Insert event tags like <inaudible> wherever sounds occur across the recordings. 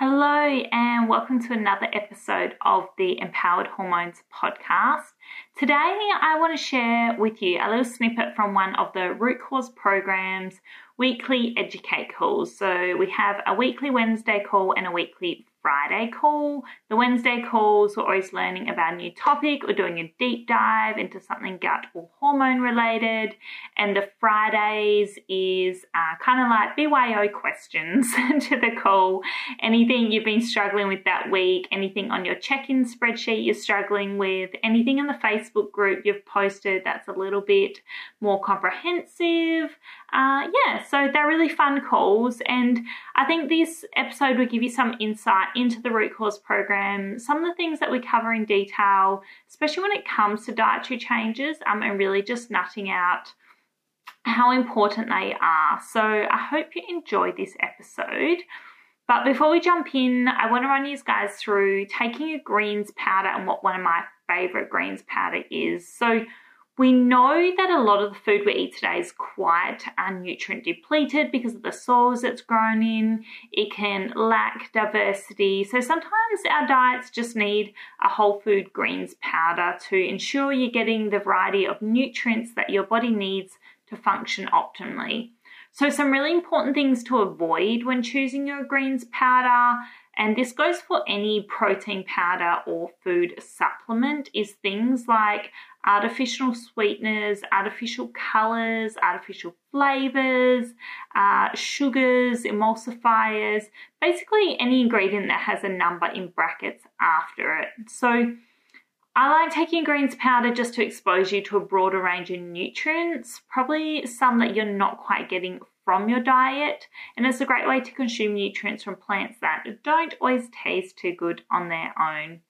Hello, and welcome to another episode of the Empowered Hormones podcast. Today, I want to share with you a little snippet from one of the Root Cause program's weekly educate calls. So, we have a weekly Wednesday call and a weekly Friday call. The Wednesday calls, we're always learning about a new topic or doing a deep dive into something gut or hormone related. And the Fridays is uh, kind of like BYO questions <laughs> to the call. Anything you've been struggling with that week, anything on your check in spreadsheet you're struggling with, anything in the Facebook group you've posted that's a little bit more comprehensive. Uh, yeah, so they're really fun calls. And I think this episode will give you some insight into the root cause program, some of the things that we cover in detail, especially when it comes to dietary changes, um, and really just nutting out how important they are. So I hope you enjoyed this episode. But before we jump in, I want to run you guys through taking a greens powder and what one of my favorite greens powder is. So we know that a lot of the food we eat today is quite nutrient depleted because of the soils it's grown in. It can lack diversity. So sometimes our diets just need a whole food greens powder to ensure you're getting the variety of nutrients that your body needs to function optimally. So, some really important things to avoid when choosing your greens powder and this goes for any protein powder or food supplement, is things like artificial sweeteners, artificial colors, artificial flavors, uh, sugars, emulsifiers, basically any ingredient that has a number in brackets after it. So I like taking greens powder just to expose you to a broader range of nutrients, probably some that you're not quite getting from your diet, and it's a great way to consume nutrients from plants that don't always taste too good on their own.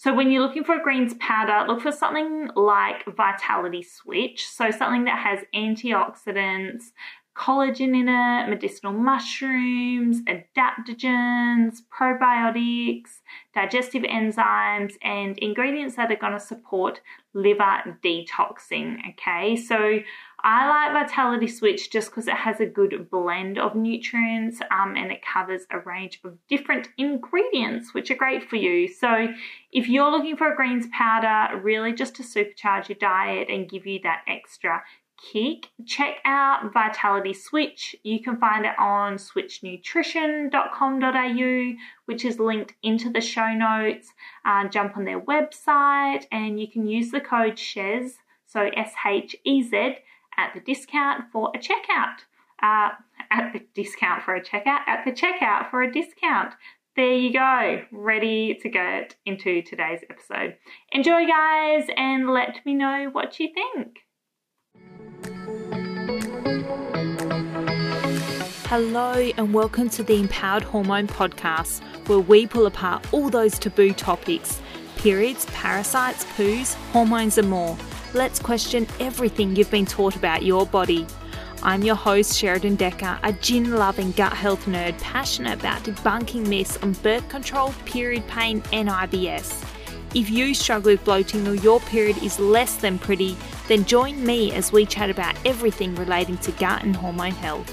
So when you're looking for a greens powder, look for something like Vitality Switch. So something that has antioxidants, collagen in it, medicinal mushrooms, adaptogens, probiotics, digestive enzymes, and ingredients that are going to support liver detoxing. Okay, so I like Vitality Switch just because it has a good blend of nutrients um, and it covers a range of different ingredients, which are great for you. So, if you're looking for a greens powder, really just to supercharge your diet and give you that extra kick, check out Vitality Switch. You can find it on switchnutrition.com.au, which is linked into the show notes. Uh, jump on their website and you can use the code SHEZ, so S H E Z at the discount for a checkout. Uh, at the discount for a checkout, at the checkout for a discount. There you go, ready to get into today's episode. Enjoy, guys, and let me know what you think. Hello, and welcome to the Empowered Hormone Podcast, where we pull apart all those taboo topics periods, parasites, poos, hormones, and more let's question everything you've been taught about your body. I'm your host, Sheradyn Dekker, a gin loving gut health nerd passionate about debunking myths on birth control, period pain, and IBS. If you struggle with bloating or your period is less than pretty, then join me as we chat about everything relating to gut and hormone health.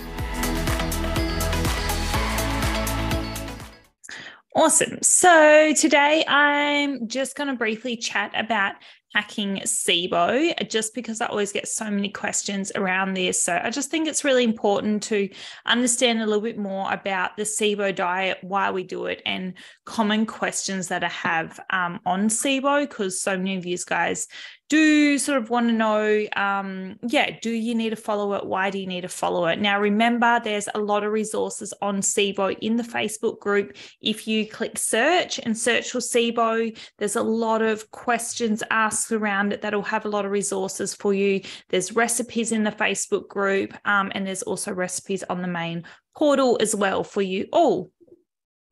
Awesome. So today I'm just going to briefly chat about hacking SIBO, just because I always get so many questions around this. So I just think it's really important to understand a little bit more about the SIBO diet, why we do it, and common questions that I have um, on SIBO, because so many of you guys do sort of want to know um, yeah do you need to follow it? Why do you need to follow it? Now remember there's a lot of resources on sibo in the facebook group. If you click search and search for sibo there's a lot of questions asked around it that'll have a lot of resources for you. There's recipes in the facebook group um, and there's also recipes on the main portal as well for you all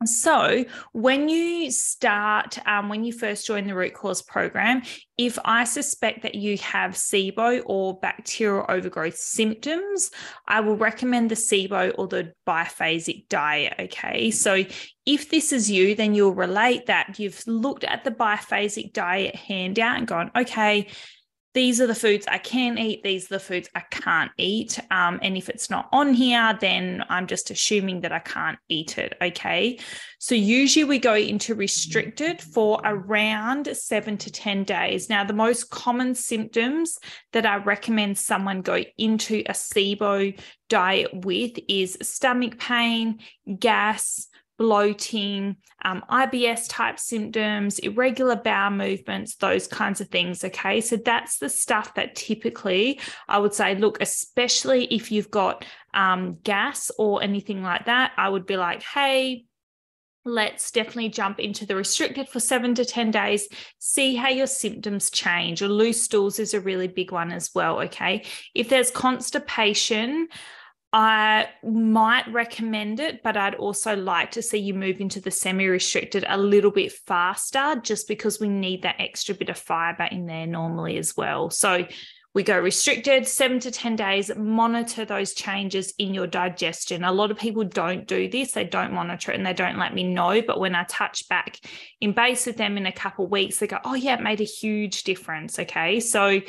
so, when you start, um, when you first join the root cause program, if I suspect that you have SIBO or bacterial overgrowth symptoms, I will recommend the SIBO or the biphasic diet. Okay. So, if this is you, then you'll relate that you've looked at the biphasic diet handout and gone, okay, these are the foods I can eat, these are the foods I can't eat. Um, and if it's not on here, then I'm just assuming that I can't eat it. Okay. So usually we go into restricted for around seven to 10 days. Now, the most common symptoms that I recommend someone go into a SIBO diet with is stomach pain, gas, bloating, um, IBS type symptoms, irregular bowel movements, those kinds of things. Okay. So that's the stuff that typically I would say, look, especially if you've got um, gas or anything like that, I would be like, hey, let's definitely jump into the restricted for seven to 10 days. See how your symptoms change. Or loose stools is a really big one as well. Okay. If there's constipation, I might recommend it, but I'd also like to see you move into the semi restricted a little bit faster just because we need that extra bit of fiber in there normally as well. So we go restricted seven to 10 days, monitor those changes in your digestion. A lot of people don't do this, they don't monitor it and they don't let me know. But when I touch back in base with them in a couple weeks, they go, Oh, yeah, it made a huge difference. Okay. So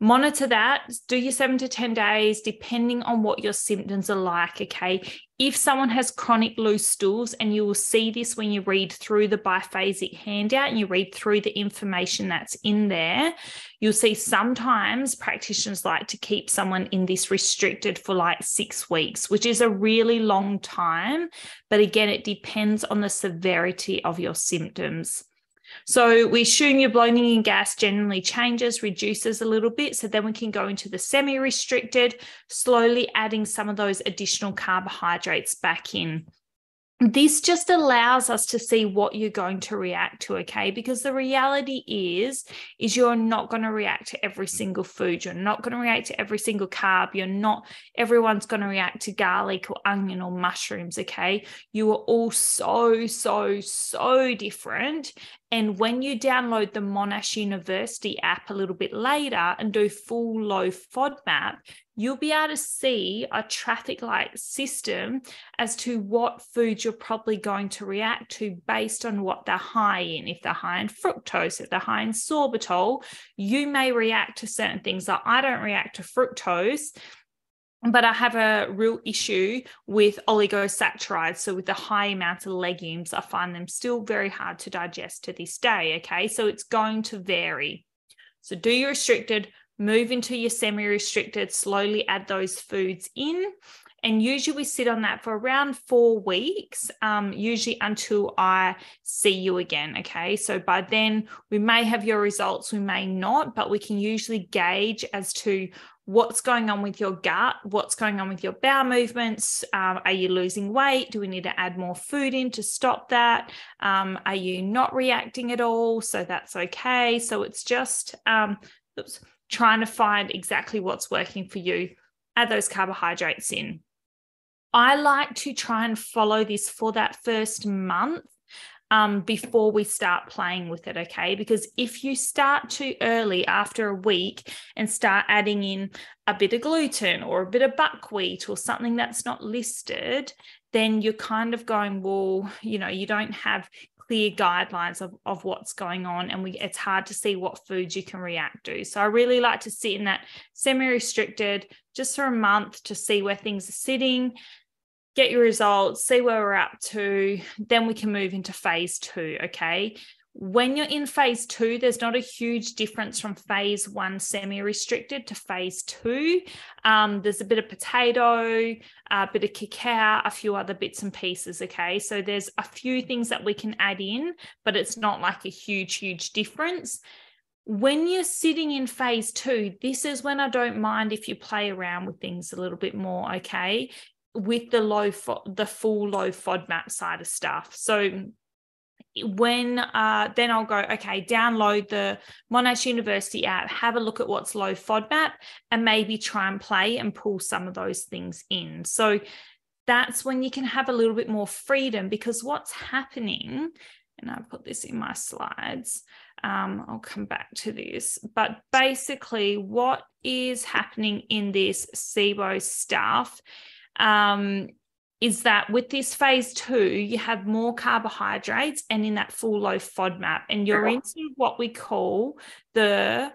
monitor that. Do your seven to 10 days depending on what your symptoms are like okay? If someone has chronic loose stools and you will see this when you read through the biphasic handout and you read through the information that's in there you'll see sometimes practitioners like to keep someone in this restricted for like six weeks which is a really long time but again it depends on the severity of your symptoms so we assume your bloating and gas generally changes, reduces a little bit. So then we can go into the semi restricted, slowly adding some of those additional carbohydrates back in this just allows us to see what you're going to react to okay? Because the reality is is you're not going to react to every mm. single food. You're not going to react to every single carb. You're not everyone's going to react to garlic or onion or mushrooms okay? You are all so so so different. And when you download the Monash University app a little bit later and do full low FODMAP, you'll be able to see a traffic light system as to what foods you're probably going to react to based on what they're high in. If they're high in fructose, if they're high in sorbitol, you may react to certain things. Like I don't react to fructose but I have a real issue with oligosaccharides. So, with the high amounts of legumes, I find them still very hard to digest to this day. Okay. So, it's going to vary. So, do your restricted, move into your semi restricted, slowly add those foods in. And usually we sit on that for around four weeks, um, usually until I see you again. Okay. So by then we may have your results, we may not, but we can usually gauge as to what's going on with your gut, what's going on with your bowel movements. Um, are you losing weight? Do we need to add more food in to stop that? Um, are you not reacting at all? So that's okay. So it's just um, oops, trying to find exactly what's working for you. Add those carbohydrates in. I like to try and follow this for that first month um, before we start playing with it, okay? Because if you start too early after a week and start adding in a bit of gluten or a bit of buckwheat or something that's not listed, then you're kind of going, well, you know, you don't have clear guidelines of, of what's going on and we it's hard to see what foods you can react to so i really like to sit in that semi-restricted just for a month to see where things are sitting get your results, see where we're up to, then we can move into phase two. Okay. When you're in phase two, there's not a huge difference from phase one semi restricted to phase two. Um, there's a bit of potato, a bit of cacao, a few other bits and pieces. Okay. So there's a few things that we can add in, but it's not like a huge, huge difference when you're sitting in phase two, this is when I don't mind if you play around with things a little bit more. Okay with the low the full low FODMAP side of stuff. So when uh, then I'll go, okay, download the Monash University app, have a look at what's low FODMAP, and maybe try and play and pull some of those things in. So that's when you can have a little bit more freedom because what's happening, and I put this in my slides. Um, I'll come back to this, but basically, what is happening in this SIBO stuff um, is that with this phase two, you have more carbohydrates and in that full low FODMAP, and you're into what we call the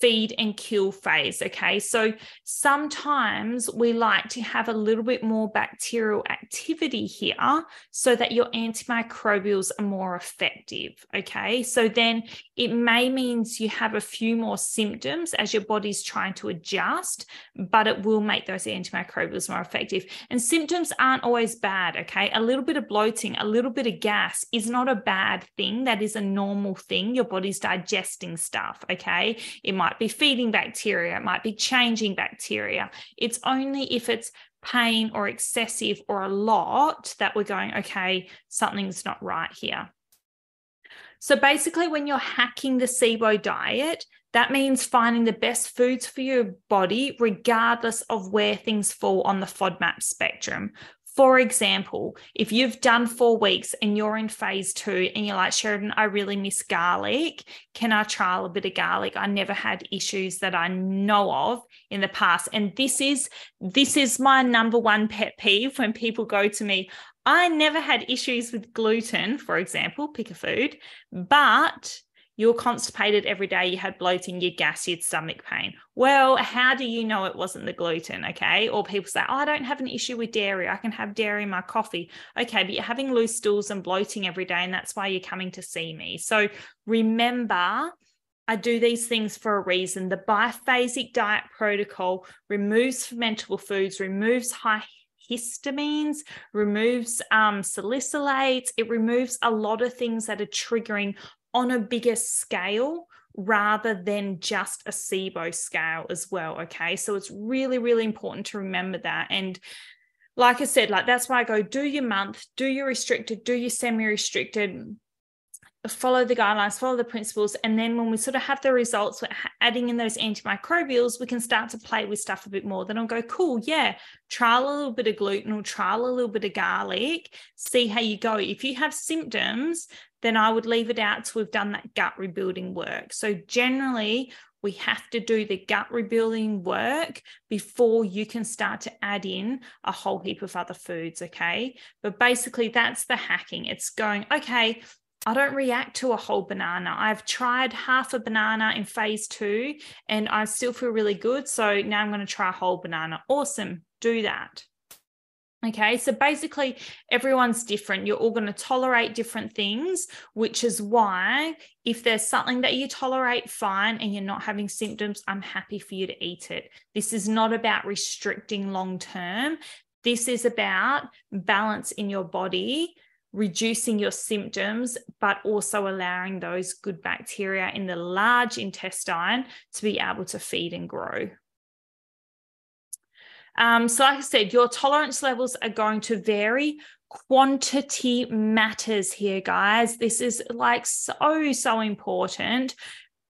feed and kill phase. Okay. So sometimes we like to have a little bit more bacterial activity here so that your antimicrobials are more effective. Okay. So then it may means you have a few more symptoms as your body's trying to adjust, but it will make those antimicrobials more effective. And symptoms aren't always bad. Okay. A little bit of bloating, a little bit of gas is not a bad thing. That is a normal thing. Your body's digesting stuff. Okay. It might be feeding bacteria, it might be changing bacteria. It's only if it's pain or excessive or a lot that we're going, okay, something's not right here. So basically, when you're hacking the SIBO diet, that means finding the best foods for your body, regardless of where things fall on the FODMAP spectrum. For example, if you've done four weeks and you're in phase two and you're like, Sheradyn, I really miss garlic. Can I trial a bit of garlic? I never had issues that I know of in the past. And this is this is my number one pet peeve when people go to me. I never had issues with gluten, for example, pick a food, but you were constipated every day, you had bloating, you gas, you had stomach pain. Well, how do you know it wasn't the gluten? Okay. Or people say, oh, I don't have an issue with dairy. I can have dairy in my coffee. Okay. But you're having loose stools and bloating every day. And that's why you're coming to see me. So remember, I do these things for a reason. The biphasic diet protocol removes fermentable foods, removes high histamines, removes um, salicylates. It removes a lot of things that are triggering on a bigger scale rather than just a SIBO scale as well. Okay. So it's really, really important to remember that. And like I said, like that's why I go do your month, do your restricted, do your semi restricted, follow the guidelines, follow the principles. And then when we sort of have the results, we're adding in those antimicrobials, we can start to play with stuff a bit more. Then I'll go, cool, yeah, trial a little bit of gluten or trial a little bit of garlic, see how you go. If you have symptoms, then I would leave it out till we've done that gut rebuilding work. So generally, we have to do the gut rebuilding work before you can start to add in a whole heap of other foods. Okay. But basically, that's the hacking. It's going, okay, I don't react to a whole banana. I've tried half a banana in phase two and I still feel really good. So now I'm going to try a whole banana. Awesome. Do that. Okay, so basically, everyone's different. You're all going to tolerate different things, which is why if there's something that you tolerate fine and you're not having symptoms, I'm happy for you to eat it. This is not about restricting long term. This is about balance in your body reducing your symptoms, but also allowing those good bacteria in the large intestine to be able to feed and grow. Um, so, like I said, your tolerance levels are going to vary. Quantity matters here, guys. This is like so, so important.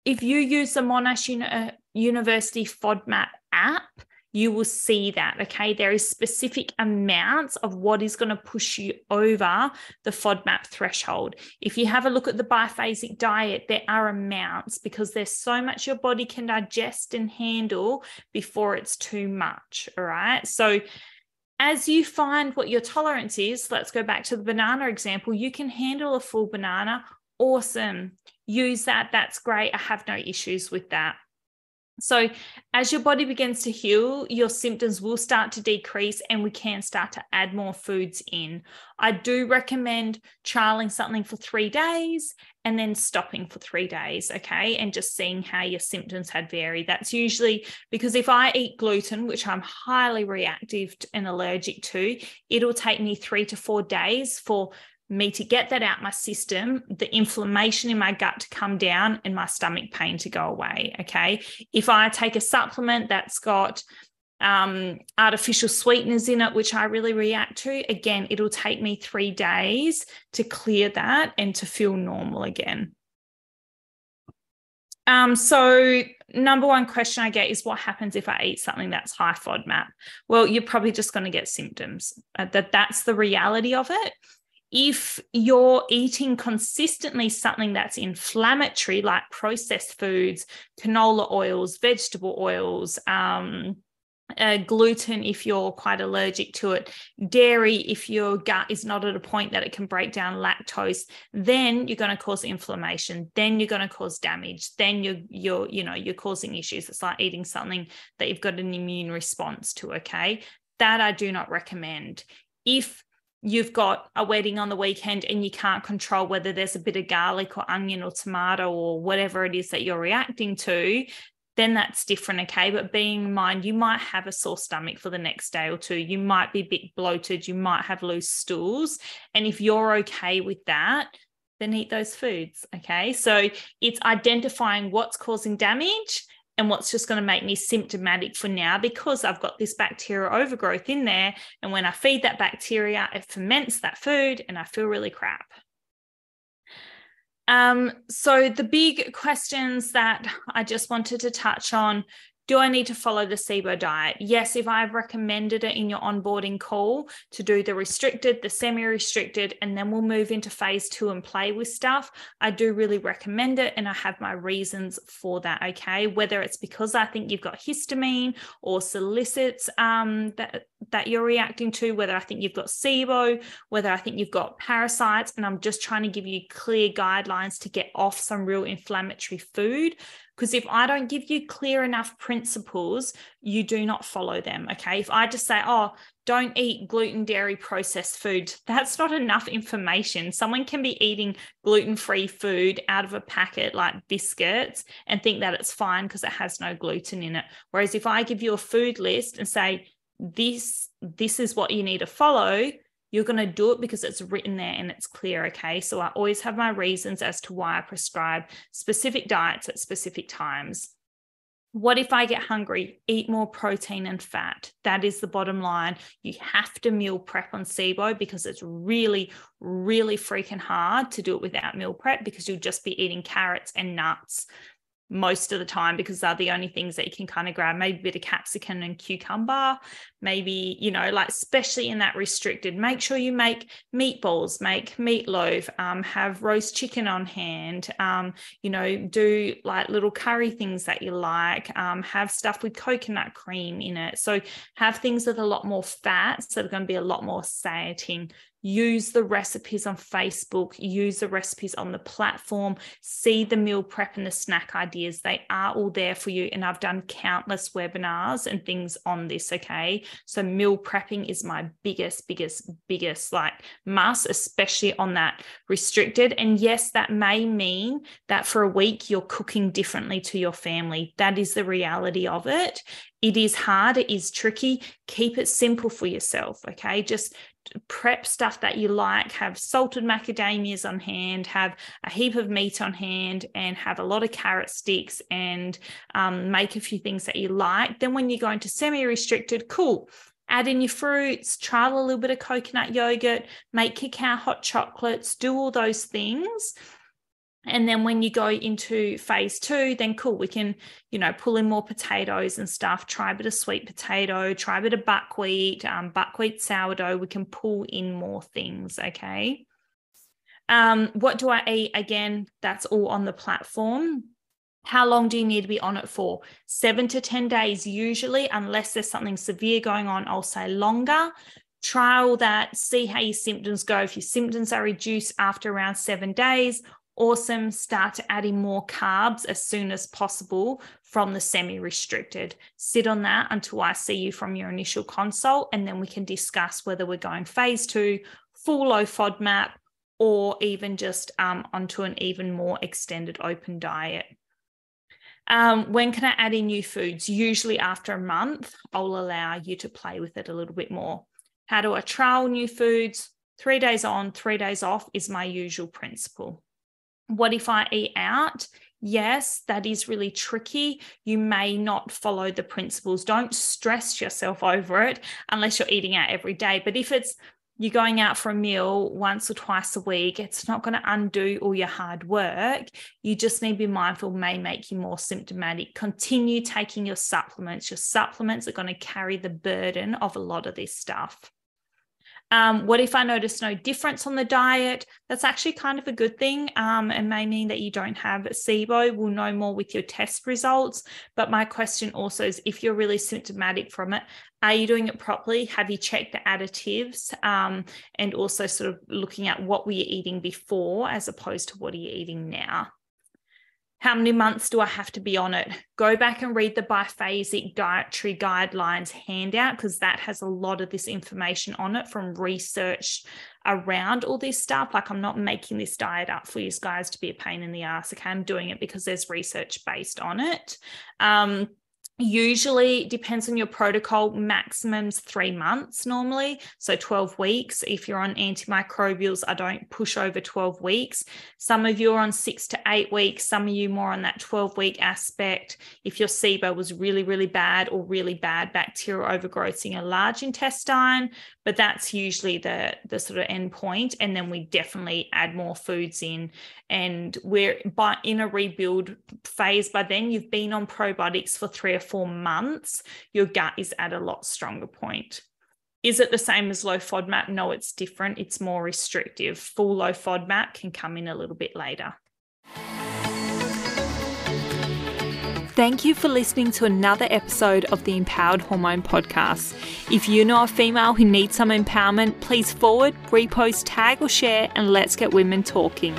If you use the Monash Uni- University FODMAP app, you will see that. Okay. There is specific amounts of what is going to push you over the FODMAP threshold. If you have a look at the biphasic diet, there are amounts because there's so much your body can digest and handle before it's too much. All right. So, as you find what your tolerance is, let's go back to the banana example. You can handle a full banana. Awesome. Use that. That's great. I have no issues with that. So, as your body begins to heal, your symptoms will start to decrease and we can start to add more foods in. I do recommend trialing something for three days and then stopping for three days, okay, and just seeing how your symptoms had varied. That's usually because if I eat gluten, which I'm highly reactive and allergic to, it'll take me three to four days for me to get that out my system, the inflammation in my gut to come down, and my stomach pain to go away. Okay. If I take a supplement that's got um, artificial sweeteners in it, which I really react to, again, it'll take me three days to clear that and to feel normal again. Um, so, number one question I get is what happens if I eat something that's high FODMAP? Well, you're probably just going to get symptoms. Uh, that that's the reality of it if you're eating consistently something that's inflammatory, like processed foods, canola oils, vegetable oils, um, uh, gluten if you're quite allergic to it, dairy if your gut is not at a point that it can break down lactose, then you're going to cause inflammation. Then you're going to cause damage. Then you're you're you know you're causing issues. It's like eating something that you've got an immune response to. Okay, that I do not recommend. If you've got a wedding on the weekend and you can't control whether there's a bit of garlic or onion or tomato or whatever it is that you're reacting to, then that's different. Okay. But being in mind, you might have a sore stomach for the next day or two. You might be a bit bloated. You might have loose stools. And if you're okay with that, then eat those foods. Okay. So it's identifying what's causing damage and what's just going to make me symptomatic for now because I've got this bacterial overgrowth in there. And when I feed that bacteria, it ferments that food and I feel really crap. Um, so, the big questions that I just wanted to touch on do I need to follow the SIBO diet? Yes, if I've recommended it in your onboarding call to do the restricted, the semi restricted, and then we'll move into phase two and play with stuff, I do really recommend it. And I have my reasons for that. Okay. Whether it's because I think you've got histamine or salicylates um, that, that you're reacting to, whether I think you've got SIBO, whether I think you've got parasites, and I'm just trying to give you clear guidelines to get off some real inflammatory food because if I don't give you clear enough principles, you do not follow them. Okay. If I just say, oh, don't eat gluten, dairy, processed food, <laughs> that's not enough information. Someone can be eating gluten free food out of a packet like biscuits and think that it's fine because it has no gluten in it. Whereas if I give you a food list and say, this this is what you need to follow you're going to do it because it's written there and it's clear. Okay. So I always have my reasons as to why I prescribe specific diets at specific times. What if I get hungry? Eat more protein and fat. That is the bottom line. You have to meal prep on SIBO because it's really, really freaking hard to do it without meal prep because you'll just be eating carrots and nuts most of the time because they're the only things that you can kind of grab maybe a bit of capsicum and cucumber maybe you know like especially in that restricted make sure you make meatballs make meatloaf um, have roast chicken on hand um, you know do like little curry things that you like um, have stuff with coconut cream in it so have things with a lot more fats that are going to be a lot more satiating use the recipes on Facebook, use the recipes on the platform, see the meal prep and the snack ideas. They are all there for you. And I've done countless webinars and things on this. Okay. So, meal prepping is my biggest, biggest, biggest like must, especially on that restricted. And yes, that may mean that for a week you're cooking differently to your family. That is the reality of it. It is hard, it is tricky. Keep it simple for yourself. Okay. Just prep stuff that you like, have salted macadamias on hand, have a heap of meat on hand, and have a lot of carrot sticks and um, make a few things that you like. Then, when you go into semi restricted, cool. Add in your fruits, try a little bit of coconut yogurt, make cacao hot chocolates, do all those things and then when you go into phase two then cool we can you know pull in more potatoes and stuff try a bit of sweet potato try a bit of buckwheat um, buckwheat sourdough we can pull in more things okay? Um, what do i eat? Again that's all on the platform. How long do you need to be on it for? Seven to 10 days usually unless there's something severe going on i'll say longer. Trial that see how your symptoms go. If your symptoms are reduced after around seven days awesome. Start adding more carbs as soon as possible from the semi restricted. Sit on that until I see you from your initial consult, and then we can discuss whether we're going phase two, full low FODMAP, or even just um, onto an even more extended open diet. Um, when can I add in new foods? Usually after a month, I'll allow you to play with it a little bit more. How do I trial new foods? Three days on, three days off is my usual principle. What if I eat out? Yes, that is really tricky. You may not follow the principles. Don't stress yourself over it unless you're eating out every day. But if it's you're going out for a meal once or twice a week, it's not going to undo all your hard work. You just need to be mindful, may make you more symptomatic. Continue taking your supplements. Your supplements are going to carry the burden of a lot of this stuff. Um, what if I notice no difference on the diet? That's actually kind of a good thing um, and may mean that you don't have SIBO. We'll know more with your test results. But my question also is if you're really symptomatic from it, are you doing it properly? Have you checked the additives? Um, and also sort of looking at what were you eating before as opposed to what are you eating now? How many months do I have to be on it? Go back and read the biphasic dietary guidelines handout because that has a lot of this information on it from research around all this stuff. Like, I'm not making this diet up for you guys to be a pain in the ass. Okay, I'm doing it because there's research based on it. Um, usually depends on your protocol maximums three months normally so 12 weeks. If you're on antimicrobials i don't push over 12 weeks. Some of you are on six to eight weeks some of you more on that 12 week aspect. If your sibo was really really bad or really bad bacterial overgrowth in a large intestine but that's usually the the sort of end point and then we definitely add more foods in. And we're by in a rebuild phase by then you've been on probiotics for three or four months your gut is at a lot stronger point is it the same as low FODMAP? No, it's different. It's more restrictive. Full low FODMAP can come in a little bit later. Thank you for listening to another episode of the Empowered Hormone Podcast. If you know a female who needs some empowerment, please forward, repost, tag, or share, and let's get women talking.